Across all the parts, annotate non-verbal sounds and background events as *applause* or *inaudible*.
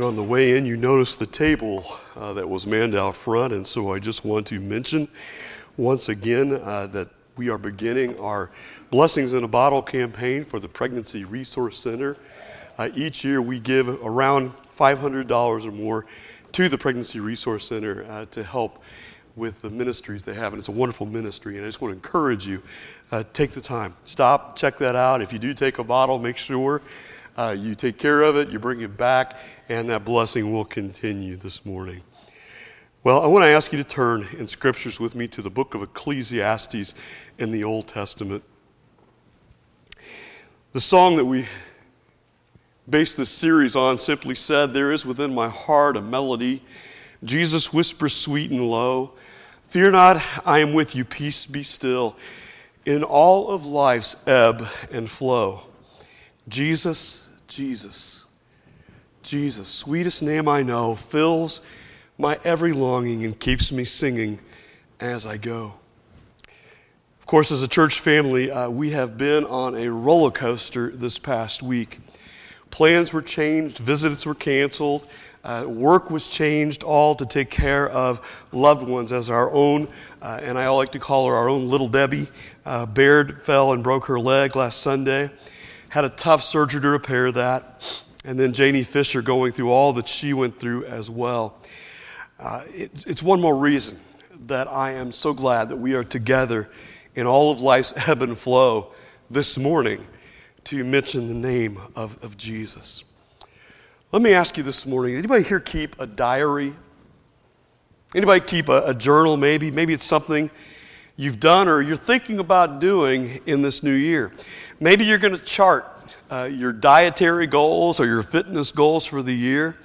On the way in, you noticed the table uh, that was manned out front, and so I just want to mention once again uh, that we are beginning our Blessings in a Bottle campaign for the Pregnancy Resource Center. Uh, each year, we give around $500 or more to the Pregnancy Resource Center uh, to help with the ministries they have, and it's a wonderful ministry. And I just want to encourage you uh, take the time, stop, check that out. If you do take a bottle, make sure uh, you take care of it, you bring it back, and that blessing will continue this morning. Well, I want to ask you to turn in scriptures with me to the book of Ecclesiastes in the Old Testament. The song that we based this series on simply said, There is within my heart a melody. Jesus whispers sweet and low, Fear not, I am with you, peace be still. In all of life's ebb and flow, Jesus Jesus. Jesus, sweetest name I know, fills my every longing and keeps me singing as I go. Of course, as a church family, uh, we have been on a roller coaster this past week. Plans were changed, visits were canceled, uh, work was changed, all to take care of loved ones as our own, uh, and I like to call her our own little Debbie. Uh, Baird fell and broke her leg last Sunday had a tough surgery to repair that. And then Janie Fisher going through all that she went through as well. Uh, it, it's one more reason that I am so glad that we are together in all of life's *laughs* ebb and flow this morning to mention the name of, of Jesus. Let me ask you this morning anybody here keep a diary? Anybody keep a, a journal maybe? Maybe it's something you've done or you're thinking about doing in this new year. Maybe you're going to chart uh, your dietary goals or your fitness goals for the year.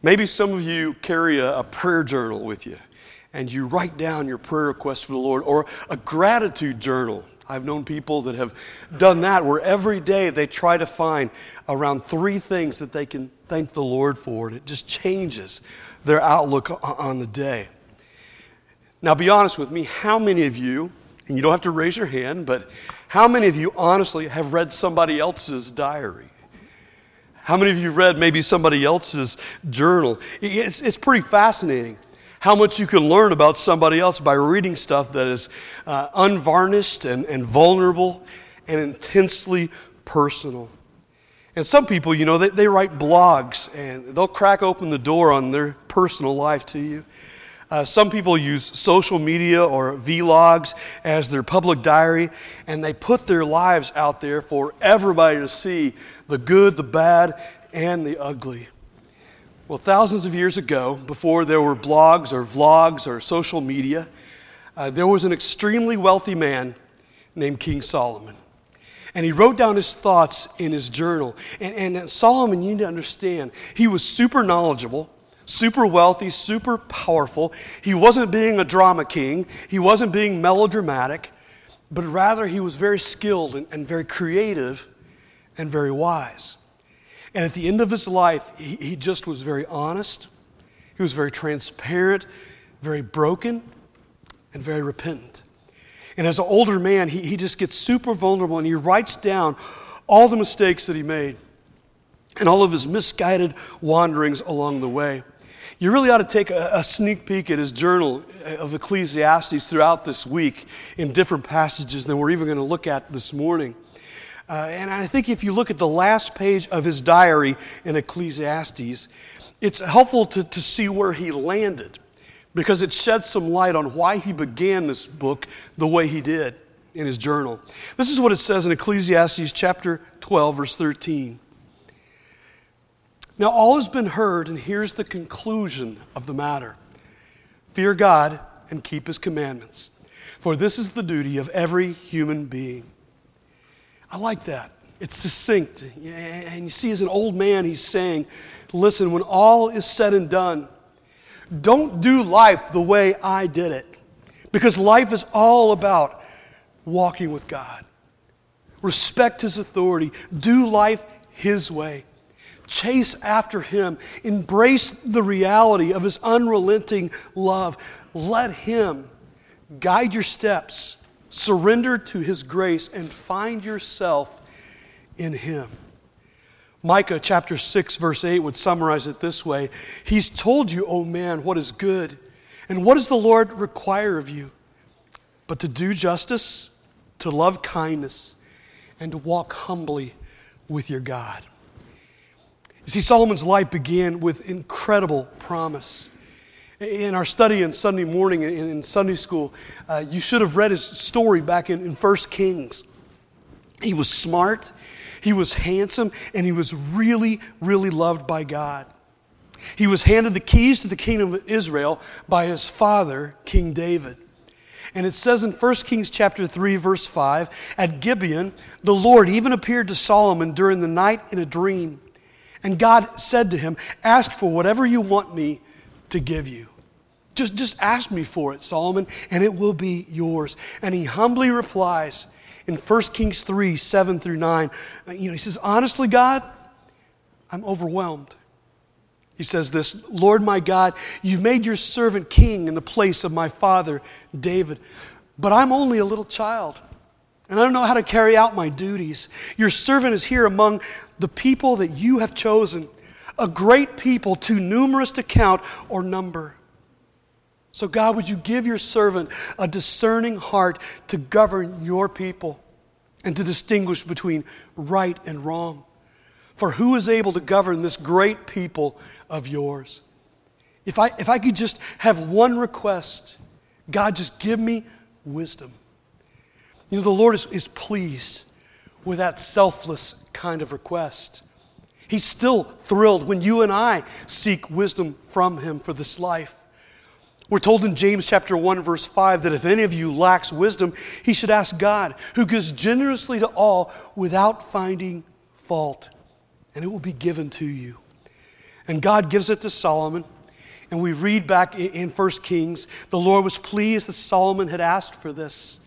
Maybe some of you carry a, a prayer journal with you and you write down your prayer requests for the Lord or a gratitude journal. I've known people that have done that where every day they try to find around three things that they can thank the Lord for, and it just changes their outlook on the day. Now, be honest with me, how many of you, and you don't have to raise your hand, but how many of you honestly have read somebody else's diary? How many of you read maybe somebody else's journal? It's, it's pretty fascinating how much you can learn about somebody else by reading stuff that is uh, unvarnished and, and vulnerable and intensely personal. And some people, you know, they, they write blogs and they'll crack open the door on their personal life to you. Uh, some people use social media or vlogs as their public diary, and they put their lives out there for everybody to see the good, the bad, and the ugly. Well, thousands of years ago, before there were blogs or vlogs or social media, uh, there was an extremely wealthy man named King Solomon. And he wrote down his thoughts in his journal. And, and Solomon, you need to understand, he was super knowledgeable super wealthy, super powerful. He wasn't being a drama king, he wasn't being melodramatic, but rather he was very skilled and, and very creative and very wise. And at the end of his life, he, he just was very honest, he was very transparent, very broken, and very repentant. And as an older man, he, he just gets super vulnerable and he writes down all the mistakes that he made and all of his misguided wanderings along the way. You really ought to take a, a, sneak peek at his journal of Ecclesiastes throughout this week in different passages than we're even going to look at this morning. Uh, and I think if you look at the last page of his diary in Ecclesiastes, it's helpful to, to see where he landed because it sheds some light on why he began this book the way he did in his journal. This is what it says in Ecclesiastes chapter 12, verse 13. Now, all has been heard, and here's the conclusion of the matter fear God and keep his commandments, for this is the duty of every human being. I like that. It's succinct. And you see, as an old man, he's saying, listen, when all is said and done, don't do life the way I did it. Because life is all about walking with God. Respect his authority, do life his way. Chase after Him. Embrace the reality of His unrelenting love. Let Him guide your steps. Surrender to His grace and find yourself in Him. Micah chapter 6, verse 8 would summarize it this way He's told you, O man, what is good. And what does the Lord require of you? But to do justice, to love kindness, and to walk humbly with your God. You see, Solomon's life began with incredible promise. In our study on Sunday morning in Sunday school, uh, you should have read his story back in, in 1 Kings. He was smart, he was handsome, and he was really, really loved by God. He was handed the keys to the kingdom of Israel by his father, King David. And it says in 1 Kings chapter 3 verse 5, at Gibeon, the Lord even appeared to Solomon during the night in a dream. And God said to him, "Ask for whatever you want me to give you." Just, just ask me for it, Solomon, and it will be yours. And he humbly replies in 1 Kings 3 7 through 9. Uh, you know, he says, Honestly, God, I'm overwhelmed. He says this Lord my God, you made your servant king in the place of my father David, but I'm only a little child. And I don't know how to carry out my duties. Your servant is here among the people that you have chosen, a great people too numerous to count or number. So, God, would you give your servant a discerning heart to govern your people and to distinguish between right and wrong? For who is able to govern this great people of yours? If I, if I could just have one request, God, just give me wisdom. You know, the Lord is, is pleased with that selfless kind of request. He's still thrilled when you and I seek wisdom from Him for this life. We're told in James chapter 1 verse 5 that if any of you lacks wisdom, he should ask God, who gives generously to all without finding fault, and it will be given to you. And God gives it to Solomon. And we read back in 1 Kings, the Lord was pleased that Solomon had asked for this.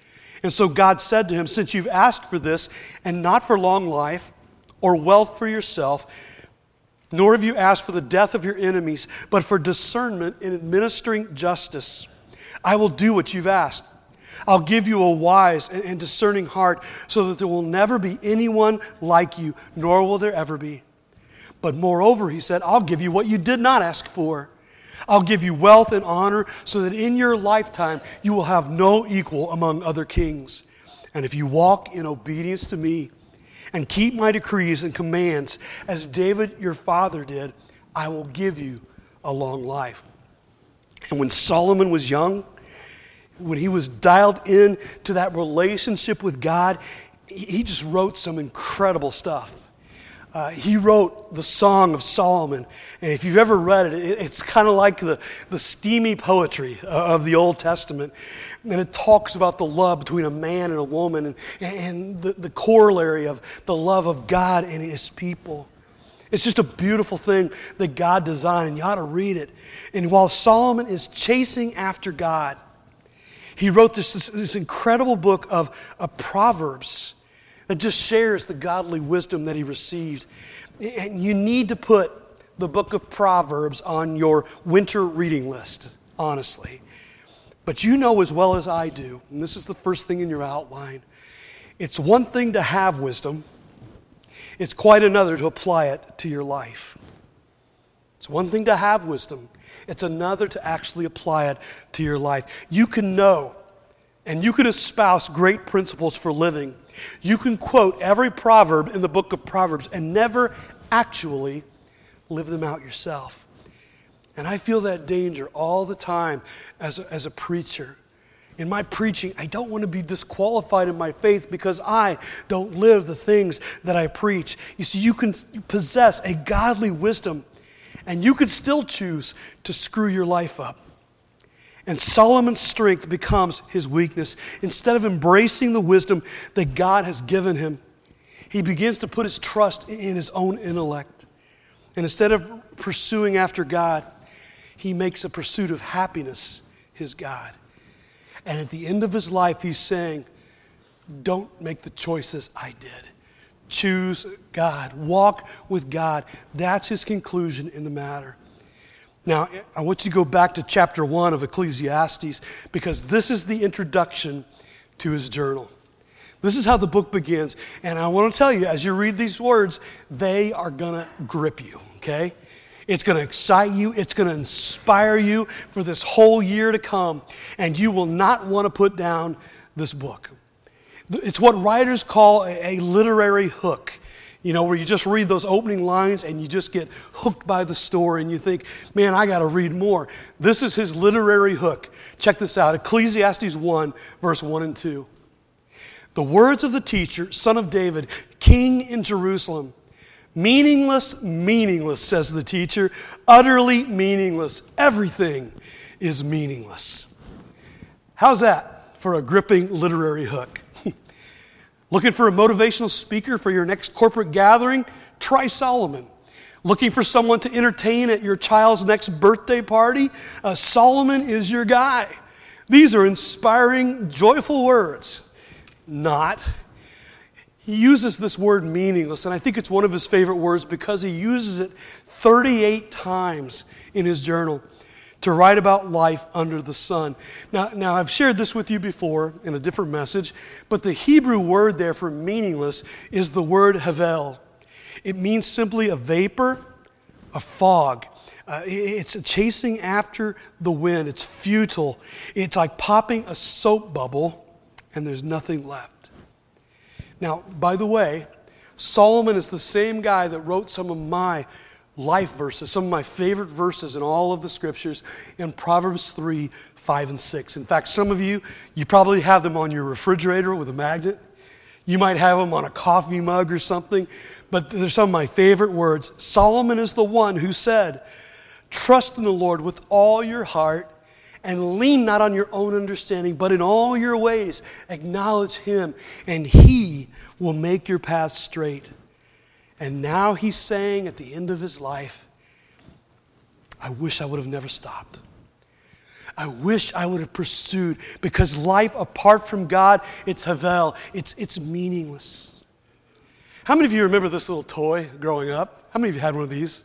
And so God said to him, Since you've asked for this, and not for long life or wealth for yourself, nor have you asked for the death of your enemies, but for discernment in administering justice. I will do what you've asked. I'll give you a wise and discerning heart so that there will never be anyone like you, nor will there ever be. But moreover, he said, I'll give you what you did not ask for. I'll give you wealth and honor so that in your lifetime you will have no equal among other kings. And if you walk in obedience to me, and keep my decrees and commands as David your father did, I will give you a long life. And when Solomon was young, when he was dialed in to that relationship with God, he just wrote some incredible stuff. Uh, he wrote the Song of Solomon. And if you've ever read it, it it's kind of like the, the steamy poetry of the Old Testament. And it talks about the love between a man and a woman and, and the, the corollary of the love of God and his people. It's just a beautiful thing that God designed, and you ought to read it. And while Solomon is chasing after God, he wrote this, this, this incredible book of, of Proverbs that just shares the godly wisdom that he received. And you need to put the book of Proverbs on your winter reading list, honestly. But you know as well as I do, and this is the first thing in your outline it's one thing to have wisdom, it's quite another to apply it to your life. It's one thing to have wisdom, it's another to actually apply it to your life. You can know and you can espouse great principles for living you can quote every proverb in the book of Proverbs and never actually live them out yourself. And I feel that danger all the time as a, as a preacher. In my preaching, I don't want to be disqualified in my faith because I don't live the things that I preach. You see, you can possess a godly wisdom and you could still choose to screw your life up. And Solomon's strength becomes his weakness. Instead of embracing the wisdom that God has given him, he begins to put his trust in his own intellect. And instead of pursuing after God, he makes a pursuit of happiness his God. And at the end of his life, he's saying, Don't make the choices I did. Choose God. Walk with God. That's his conclusion in the matter. Now, I want you to go back to chapter 1 of Ecclesiastes because this is the introduction to his journal. This is how the book begins. And I want to tell you, as you read these words, they are going to grip you, okay? It's going to excite you. It's going to inspire you for this whole year to come. And you will not want to put down this book. It's what writers call a, a literary hook. You know, where you just read those opening lines and you just get hooked by the story and you think, man, I got to read more. This is his literary hook. Check this out Ecclesiastes 1, verse 1 and 2. The words of the teacher, son of David, king in Jerusalem. Meaningless, meaningless, says the teacher. Utterly meaningless. Everything is meaningless. How's that for a gripping literary hook? Looking for a motivational speaker for your next corporate gathering? Try Solomon. Looking for someone to entertain at your child's next birthday party? Uh, Solomon is your guy. These are inspiring, joyful words not. He uses this word meaningless, and I think it's one of his favorite words because he uses it 38 times in his journal to write about life under the sun. Now, now, I've shared this with you before in a different message, but the Hebrew word there for meaningless is the word havel. It means simply a vapor, a fog. Uh, it's chasing after the wind. It's futile. It's like popping a soap bubble and there's nothing left. Now, by the way, Solomon is the same guy that wrote some of my life verses, some of my favorite verses in all of the scriptures in Proverbs 3, 5, and 6. In fact, some of you, you probably have them on your refrigerator with a magnet. You might have them on a coffee mug or something, but they're some of my favorite words. Solomon is the one who said, Trust in the Lord with all your heart and lean not on your own understanding, but in all your ways acknowledge Him, and He will make your path straight. And now he's saying at the end of his life, I wish I would have never stopped. I wish I would have pursued because life apart from God, it's Havel, it's, it's meaningless. How many of you remember this little toy growing up? How many of you had one of these?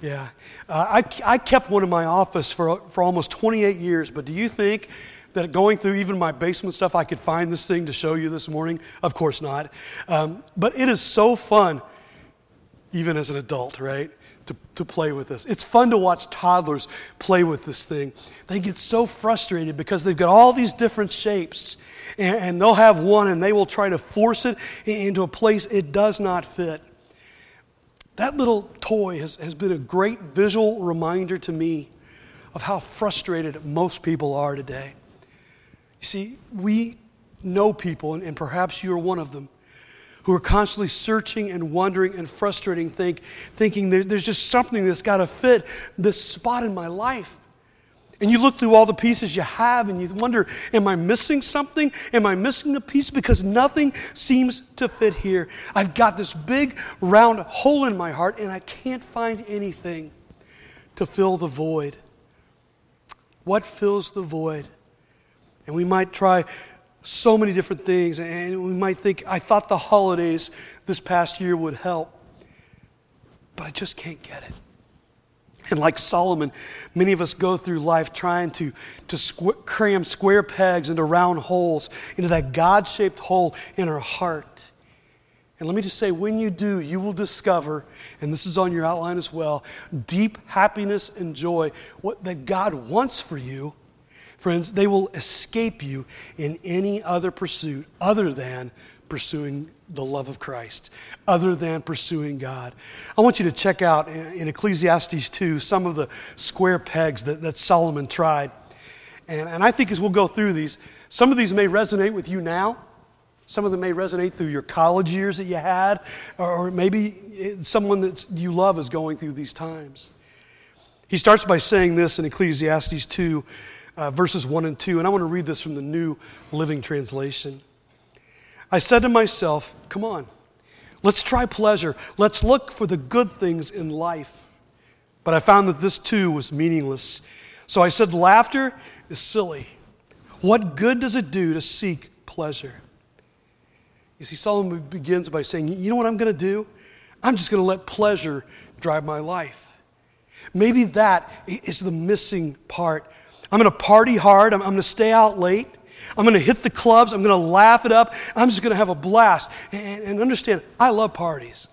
Yeah. Uh, I, I kept one in my office for, for almost 28 years, but do you think that going through even my basement stuff, I could find this thing to show you this morning? Of course not. Um, but it is so fun, even as an adult, right? To, to play with this. It's fun to watch toddlers play with this thing. They get so frustrated because they've got all these different shapes, and, and they'll have one and they will try to force it into a place it does not fit. That little toy has, has been a great visual reminder to me of how frustrated most people are today. You see, we know people, and, and perhaps you're one of them, who are constantly searching and wondering and frustrating, think, thinking there's just something that's got to fit this spot in my life. And you look through all the pieces you have and you wonder, am I missing something? Am I missing a piece? Because nothing seems to fit here. I've got this big round hole in my heart and I can't find anything to fill the void. What fills the void? And we might try so many different things and we might think, I thought the holidays this past year would help, but I just can't get it. And like Solomon, many of us go through life trying to, to squ- cram square pegs into round holes, into that God shaped hole in our heart. And let me just say, when you do, you will discover, and this is on your outline as well, deep happiness and joy what, that God wants for you. Friends, they will escape you in any other pursuit other than pursuing the love of Christ other than pursuing God. I want you to check out in Ecclesiastes 2 some of the square pegs that, that Solomon tried. And, and I think as we'll go through these, some of these may resonate with you now. Some of them may resonate through your college years that you had, or maybe someone that you love is going through these times. He starts by saying this in Ecclesiastes 2, uh, verses 1 and 2, and I want to read this from the New Living Translation. I said to myself, Come on, let's try pleasure. Let's look for the good things in life. But I found that this too was meaningless. So I said, Laughter is silly. What good does it do to seek pleasure? You see, Solomon begins by saying, You know what I'm going to do? I'm just going to let pleasure drive my life. Maybe that is the missing part. I'm going to party hard. I'm, going to stay out late. I'm going to hit the clubs. I'm going to laugh it up. I'm just going to have a blast. And, and, understand, I love parties.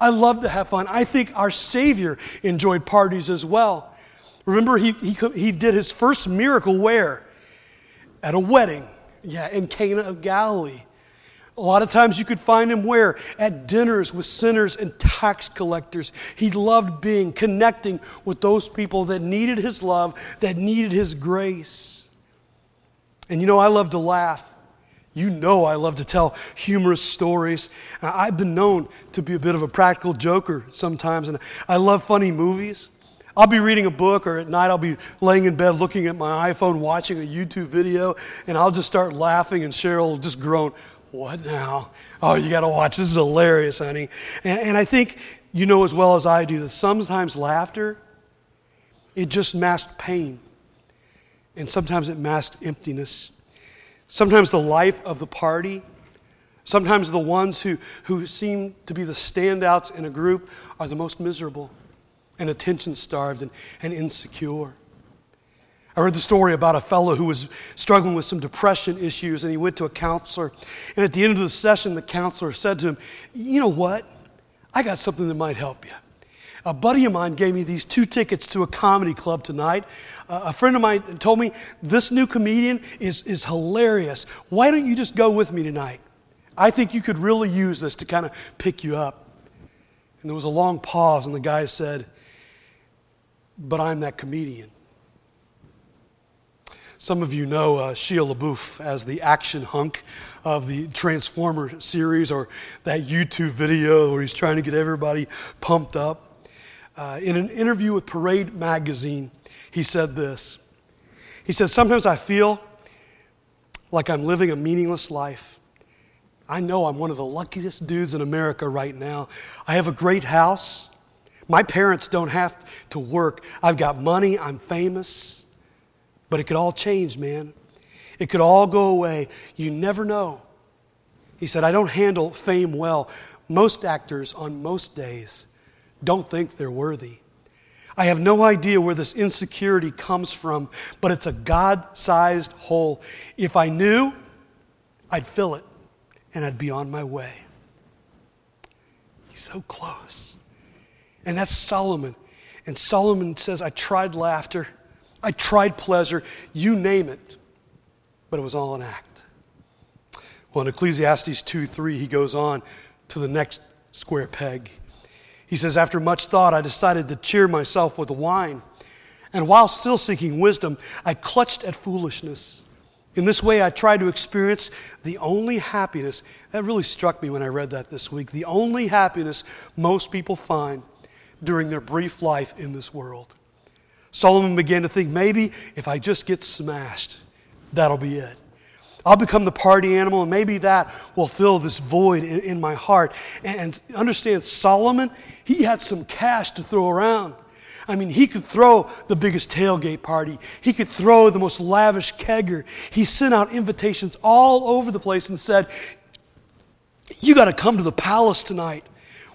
I love to have fun. I think our Savior enjoyed parties as well. Remember, he, he, he did his first miracle where? At a wedding. Yeah, in Cana of Galilee. A lot of times you could find him where? At dinners with sinners and tax collectors. He loved being, connecting with those people that needed his love, that needed his grace. And you know, I love to laugh. You know, I love to tell humorous stories. I've been known to be a bit of a practical joker sometimes, and I love funny movies. I'll be reading a book, or at night I'll be laying in bed looking at my iPhone, watching a YouTube video, and I'll just start laughing, and Cheryl will just groan, What now? Oh, you got to watch. This is hilarious, honey. And, and I think you know as well as I do that sometimes laughter, it just masks pain and sometimes it masks emptiness. Sometimes the life of the party, sometimes the ones who, who seem to be the standouts in a group are the most miserable and attention starved and, and insecure. I heard the story about a fellow who was struggling with some depression issues, and he went to a counselor. And at the end of the session, the counselor said to him, You know what? I got something that might help you. A buddy of mine gave me these two tickets to a comedy club tonight. Uh, a friend of mine told me this new comedian is, is hilarious. Why don't you just go with me tonight? I think you could really use this to kind of pick you up. And there was a long pause, and the guy said, But I'm that comedian. Some of you know uh, Shia LaBeouf as the action hunk of the Transformer series or that YouTube video where he's trying to get everybody pumped up. Uh, in an interview with Parade Magazine, he said this. He said, Sometimes I feel like I'm living a meaningless life. I know I'm one of the luckiest dudes in America right now. I have a great house. My parents don't have to work. I've got money. I'm famous. But it could all change, man. It could all go away. You never know. He said, I don't handle fame well. Most actors on most days don't think they're worthy. I have no idea where this insecurity comes from, but it's a God sized hole. If I knew, I'd fill it and I'd be on my way. He's so close. And that's Solomon. And Solomon says, I tried laughter, I tried pleasure, you name it, but it was all an act. Well, in Ecclesiastes 2 3, he goes on to the next square peg. He says, After much thought, I decided to cheer myself with wine. And while still seeking wisdom, I clutched at foolishness. In this way, I tried to experience the only happiness. That really struck me when I read that this week. The only happiness most people find during their brief life in this world. Solomon began to think maybe if I just get smashed, that'll be it. I'll become the party animal, and maybe that will fill this void in, in my heart. And, and understand, Solomon, he had some cash to throw around. I mean, he could throw the biggest tailgate party. He could throw the most lavish kegger. He sent out invitations all over the place and said, You got to come to the palace tonight.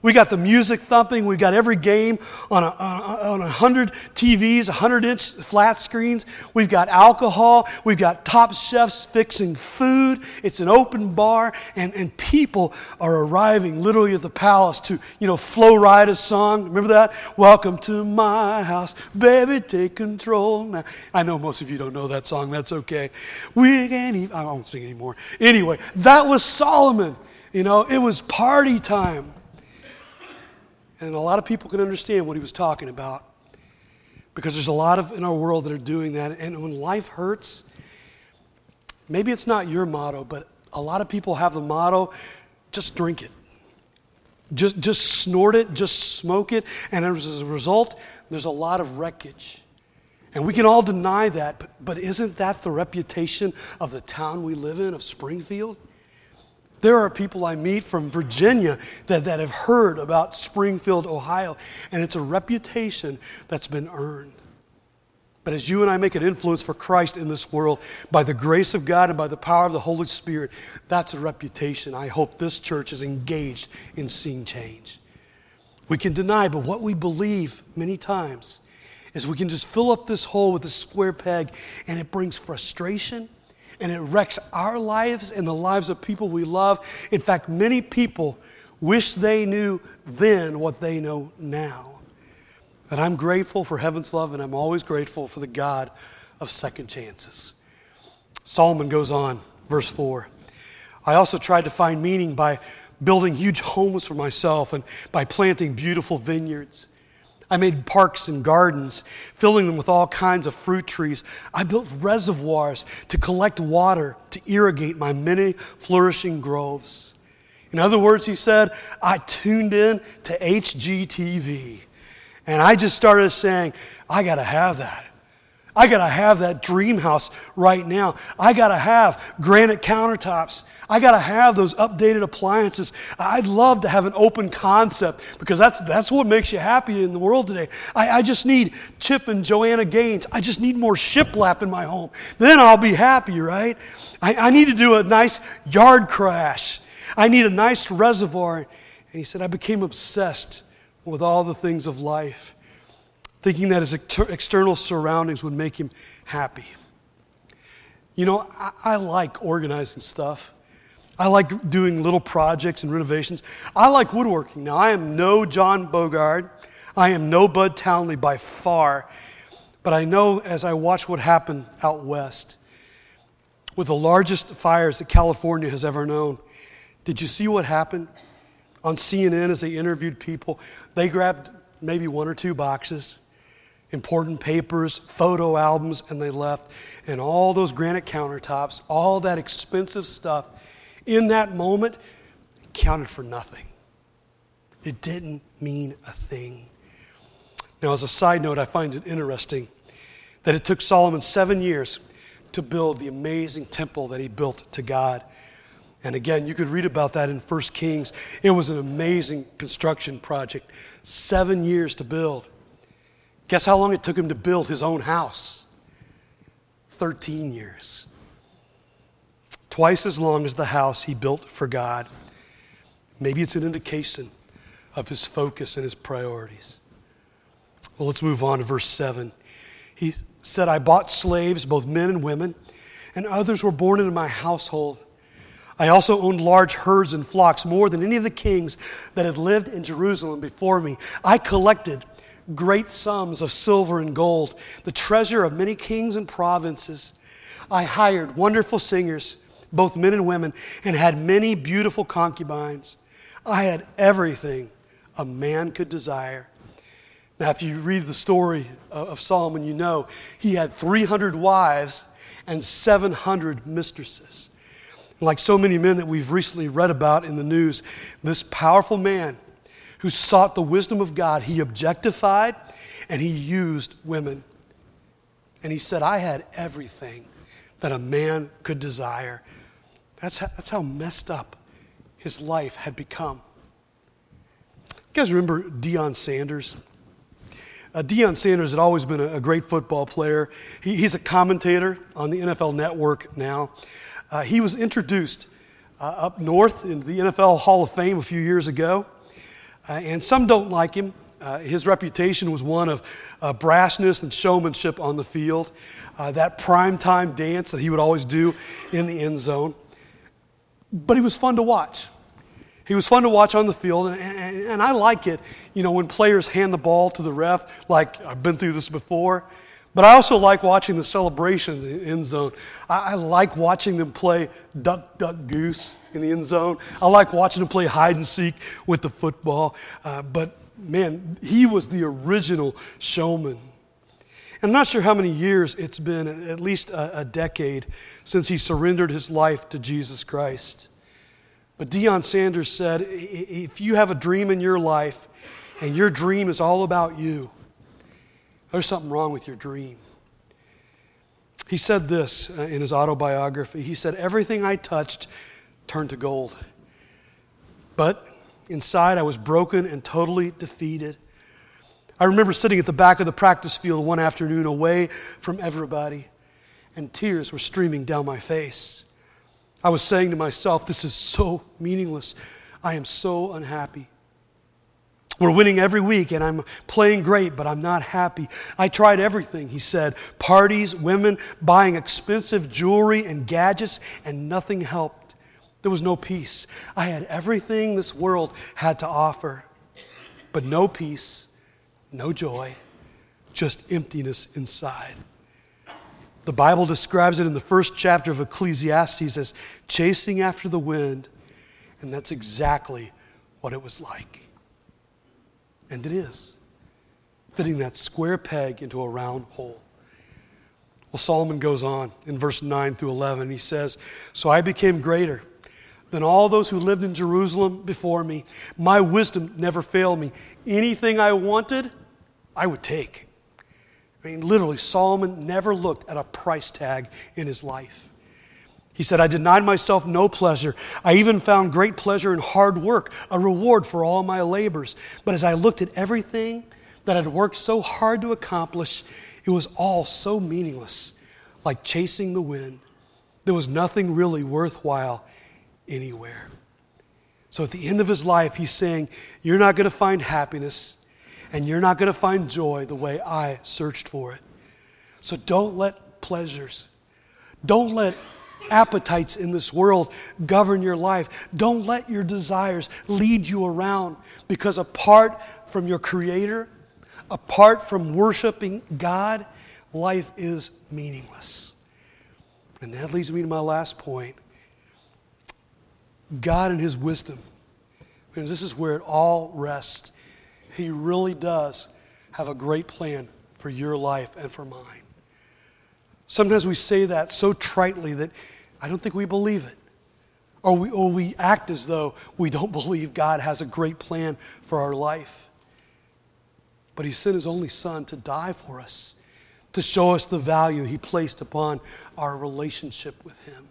We got the music thumping. We got every game on a, on a hundred TVs, a hundred inch flat screens. We've got alcohol. We've got top chefs fixing food. It's an open bar, and, and people are arriving literally at the palace to, you know, Flo Rida's song. Remember that? Welcome to my house, baby, take control now. I know most of you don't know that song. That's okay. We can't even, I won't sing anymore. Anyway, that was Solomon. You know, it was party time. And a lot of people can understand what he was talking about because there's a lot of in our world that are doing that. And when life hurts, maybe it's not your motto, but a lot of people have the motto just drink it. Just, just snort it, just smoke it. And as a result, there's a lot of wreckage. And we can all deny that, but, but isn't that the reputation of the town we live in, of Springfield? There are people I meet from Virginia that, that have heard about Springfield, Ohio, and it's a reputation that's been earned. But as you and I make an influence for Christ in this world, by the grace of God and by the power of the Holy Spirit, that's a reputation I hope this church is engaged in seeing change. We can deny, but what we believe many times is we can just fill up this hole with a square peg, and it brings frustration and it wrecks our lives and the lives of people we love. In fact, many people wish they knew then what they know now. And I'm grateful for heaven's love, and I'm always grateful for the God of second chances. Solomon goes on, verse 4. I also tried to find meaning by building huge homes for myself and by planting beautiful vineyards. I made parks and gardens, filling them with all kinds of fruit trees. I built reservoirs to collect water to irrigate my many flourishing groves. In other words, he said, I tuned in to HGTV and I just started saying, I got to have that. I got to have that dream house right now. I got to have granite countertops. I got to have those updated appliances. I'd love to have an open concept because that's, that's what makes you happy in the world today. I, I just need Chip and Joanna Gaines. I just need more shiplap in my home. Then I'll be happy, right? I, I need to do a nice yard crash. I need a nice reservoir. And he said, I became obsessed with all the things of life thinking that his external surroundings would make him happy. You know, I, I like organizing stuff. I like doing little projects and renovations. I like woodworking. Now, I am no John Bogard. I am no Bud Townley by far. But I know as I watch what happened out west with the largest fires that California has ever known, did you see what happened on CNN as they interviewed people? They grabbed maybe one or two boxes important papers, photo albums, and they left. And all those granite countertops, all that expensive stuff, in that moment, counted for nothing. It didn't mean a thing. Now, as a side note, I find it interesting that it took Solomon seven years to build the amazing temple that he built to God. And again, you could read about that in 1 Kings. It was an amazing construction project. Seven years to build. Guess how long it took him to build his own house? 13 years. Twice as long as the house he built for God. Maybe it's an indication of his focus and his priorities. Well, let's move on to verse 7. He said, I bought slaves, both men and women, and others were born into my household. I also owned large herds and flocks, more than any of the kings that had lived in Jerusalem before me. I collected great sums of silver and gold, the treasure of many kings and provinces. I hired wonderful singers, both men and women, and had many beautiful concubines. I had everything a man could desire. Now, if you read the story of Solomon, you know he had 300 wives and 700 mistresses. Like so many men that we've recently read about in the news, this powerful man who sought the wisdom of God, he objectified and he used women. And he said, I had everything that a man could desire. That's how, that's how messed up his life had become. You guys remember Deion Sanders? Uh, Deion Sanders had always been a, a great football player. He, he's a commentator on the NFL network now. Uh, he was introduced uh, up north in the NFL Hall of Fame a few years ago. Uh, and some don't like him. Uh, his reputation was one of uh, brassness and showmanship on the field, uh, that primetime dance that he would always do in the end zone. But he was fun to watch. He was fun to watch on the field, and, and, and I like it, you know, when players hand the ball to the ref, like I've been through this before. But I also like watching the celebrations in the end zone. I, I, like watching them play duck, duck, goose in the end zone. I like watching them play hide and seek with the football. Uh, but man, he was the original showman. I'm not sure how many years it's been, at least a, a decade, since he surrendered his life to Jesus Christ. But Deion Sanders said if you have a dream in your life and your dream is all about you, there's something wrong with your dream. He said this uh, in his autobiography. He said, Everything I touched turned to gold. But inside, I was broken and totally defeated. I remember sitting at the back of the practice field one afternoon away from everybody, and tears were streaming down my face. I was saying to myself, This is so meaningless. I am so unhappy. We're winning every week, and I'm playing great, but I'm not happy. I tried everything, he said parties, women, buying expensive jewelry and gadgets, and nothing helped. There was no peace. I had everything this world had to offer, but no peace, no joy, just emptiness inside. The Bible describes it in the first chapter of Ecclesiastes as chasing after the wind, and that's exactly what it was like. And it is, fitting that square peg into a round hole. Well, Solomon goes on in verse 9 through 11. He says, So I became greater than all those who lived in Jerusalem before me. My wisdom never failed me. Anything I wanted, I would take. I mean, literally, Solomon never looked at a price tag in his life. He said, I denied myself no pleasure. I even found great pleasure in hard work, a reward for all my labors. But as I looked at everything that I'd worked so hard to accomplish, it was all so meaningless, like chasing the wind. There was nothing really worthwhile anywhere. So at the end of his life, he's saying, You're not going to find happiness and you're not going to find joy the way I searched for it. So don't let pleasures, don't let appetites in this world govern your life. Don't let your desires lead you around because apart from your Creator, apart from worshiping God, life is meaningless. And that leads me to my last point God and His wisdom. Because this is where it all rests. He really does have a great plan for your life and for mine. Sometimes we say that so tritely that I don't think we believe it. Or we, or we act as though we don't *laughs* believe God has a great plan for our life. But He sent His only Son to die for us, to show us the value He placed upon our relationship with Him.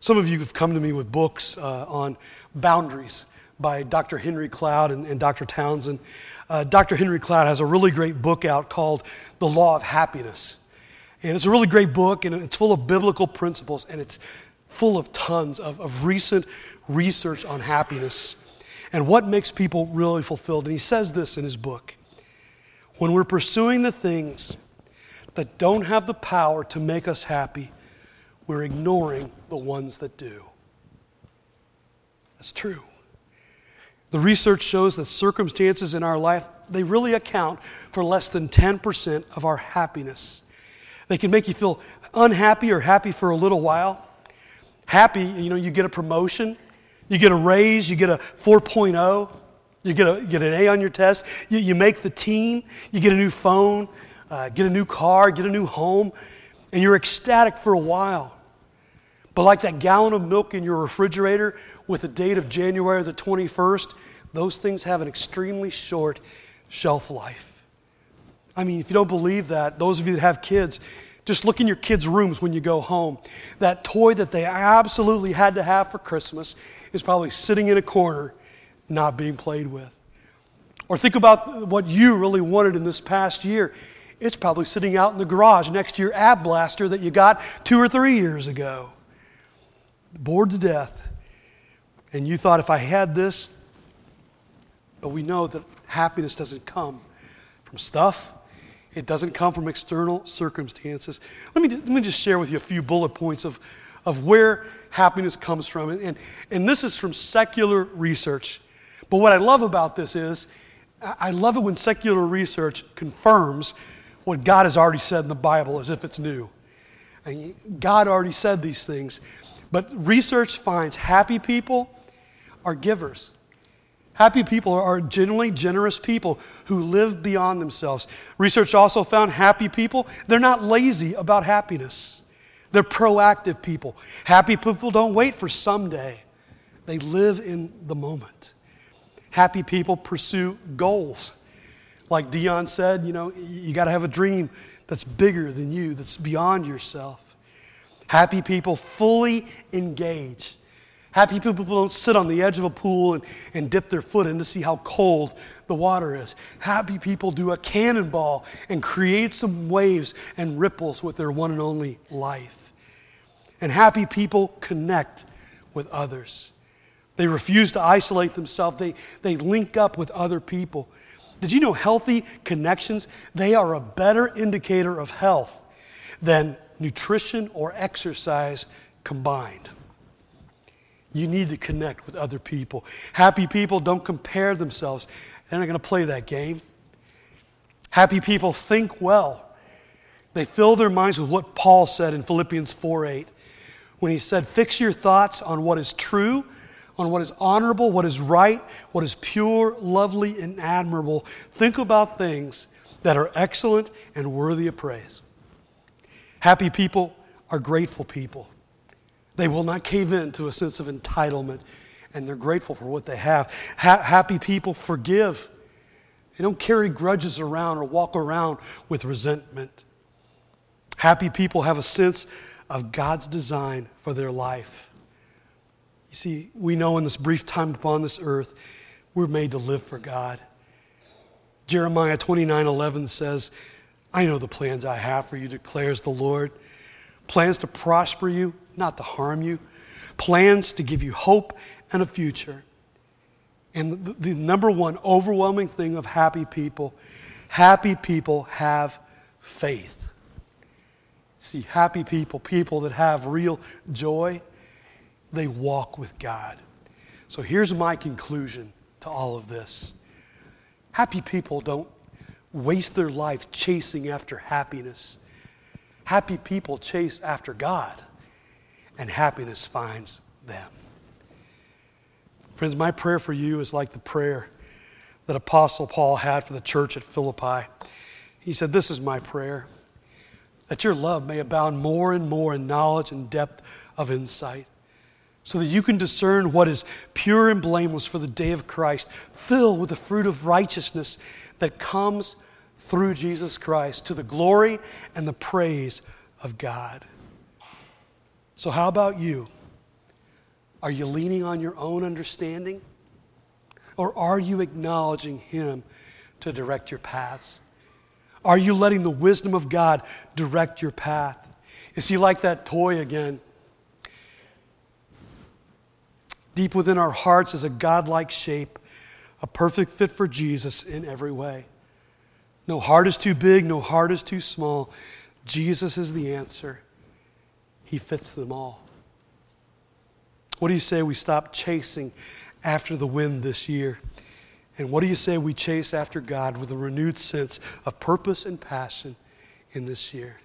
Some of you have come to me with books uh, on boundaries by Dr. Henry Cloud and, and Dr. Townsend. Uh, Dr. Henry Cloud has a really great book out called The Law of Happiness. And it's a really great book, and it's full of biblical principles, and it's full of tons of, of recent research on happiness and what makes people really fulfilled. And he says this in his book When we're pursuing the things that don't have the power to make us happy, we're ignoring the ones that do. That's true. The research shows that circumstances in our life, they really account for less than 10% of our happiness. They can make you feel unhappy or happy for a little while. Happy, you know, you get a promotion, you get a raise, you get a 4.0, you get, a, you get an A on your test, you, you make the team, you get a new phone, uh, get a new car, get a new home, and you're ecstatic for a while. But like that gallon of milk in your refrigerator with a date of January the 21st, those things have an extremely short shelf life. I mean, if you don't believe that, those of you that have kids, just look in your kids' rooms when you go home. That toy that they absolutely had to have for Christmas is probably sitting in a corner, not being played with. Or think about what you really wanted in this past year. It's probably sitting out in the garage next to your ab blaster that you got two or three years ago. Bored to death. And you thought, if I had this, but we know that happiness doesn't come from stuff, it doesn't come from external circumstances. Let me, let me just share with you a few bullet points of, of where happiness comes from. And, and this is from secular research. But what I love about this is, I love it when secular research confirms what God has already said in the Bible as if it's new. And God already said these things. But research finds happy people are givers. Happy people are generally generous people who live beyond themselves. Research also found happy people, they're not lazy about happiness. They're proactive people. Happy people don't wait for someday, they live in the moment. Happy people pursue goals. Like Deion said, you know, you got to have a dream that's bigger than you, that's beyond yourself. Happy people fully engage Happy people don't sit on the edge of a pool and, and dip their foot in to see how cold the water is. Happy people do a cannonball and create some waves and ripples with their one and only life. And happy people connect with others. They refuse to isolate themselves. They, they link up with other people. Did you know healthy connections, they are a better indicator of health than nutrition or exercise combined? You need to connect with other people. Happy people don't compare themselves. They're not going to play that game. Happy people think well. They fill their minds with what Paul said in Philippians 4 8, when he said, Fix your thoughts on what is true, on what is honorable, what is right, what is pure, lovely, and admirable. Think about things that are excellent and worthy of praise. Happy people are grateful people. They will not cave in to a sense of entitlement, and they're grateful for what they have. Ha- happy people forgive. They don't carry grudges around or walk around with resentment. Happy people have a sense of God's design for their life. You see, we know in this brief time upon this earth, we're made to live for God. Jeremiah 29 11 says, I know the plans I have for you, declares the Lord. Plans to prosper you not to harm you, plans to give you hope and a future. And the, the number one overwhelming thing of happy people happy people have faith. See, happy people, people that have real joy, they walk with God. So here's my conclusion to all of this happy people don't waste their life chasing after happiness. Happy people chase after God and happiness finds them. Friends, my prayer for you is like the prayer that Apostle Paul had for the church at Philippi. He said, This is my prayer that your love may abound more and more in knowledge and depth of insight, so that you can discern what is pure and blameless for the day of Christ, filled with the fruit of righteousness that comes through Jesus Christ to the glory and the praise of God. So, how about you? Are you leaning on your own understanding? Or are you acknowledging Him to direct your paths? Are you letting the wisdom of God direct your path? Is He like that toy again? Deep within our hearts is a godlike shape, a perfect fit for Jesus in every way. No heart is too big, no heart is too small. Jesus is the answer. He fits them all. What do you say we stop chasing after the wind this year? And what do you say we chase after God with a renewed sense of purpose and passion in this year?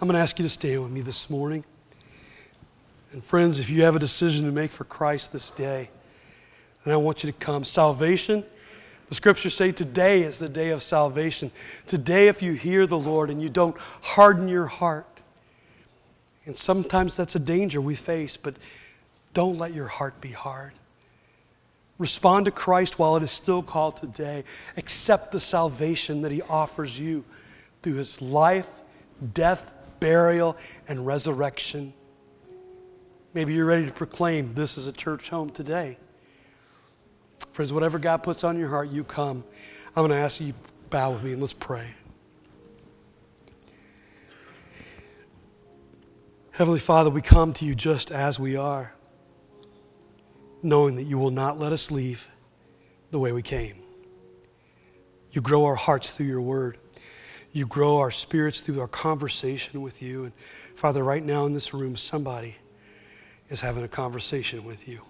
I'm going to ask you to stand with me this morning. And friends, if you have a decision to make for Christ this day, then I want you to come. Salvation, the scriptures say today is the day of salvation. Today, if you hear the Lord and you don't harden your heart, and sometimes that's a danger we face, but don't let your heart be hard. Respond to Christ while it is still called today. Accept the salvation that He offers you through His life, death, burial, and resurrection. Maybe you're ready to proclaim this is a church home today. Friends, whatever God puts on your heart, you come. I'm going to ask you bow with me and let's pray. Heavenly Father, we come to you just as we are, knowing that you will not let us leave the way we came. You grow our hearts through your word. You grow our spirits through our conversation with you. And Father, right now in this room, somebody is having a conversation with you.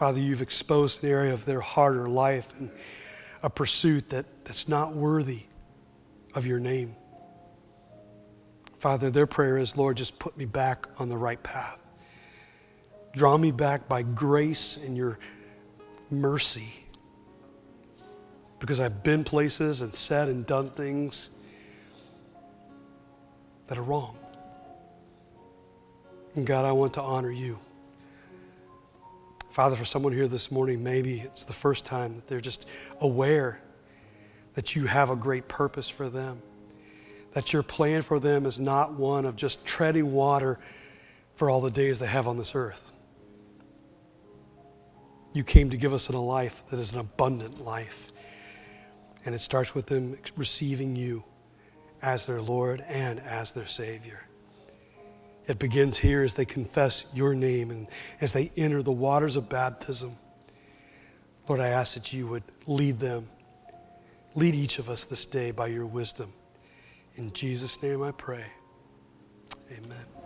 Father, you've exposed an area of their heart or life and a pursuit that, that's not worthy of your name. Father, their prayer is, Lord, just put me back on the right path. Draw me back by grace and your mercy. Because I've been places and said and done things that are wrong. And God, I want to honor you. Father, for someone here this morning, maybe it's the first time that they're just aware that you have a great purpose for them that your plan for them is not one of just treading water for all the days they have on this earth. You came to give us a life that is an abundant life. And it starts with them receiving you as their Lord and as their Savior. It begins here as they confess your name and as they enter the waters of baptism. Lord, I ask that you would lead them. Lead each of us this day by your wisdom. In Jesus' name I pray. Amen.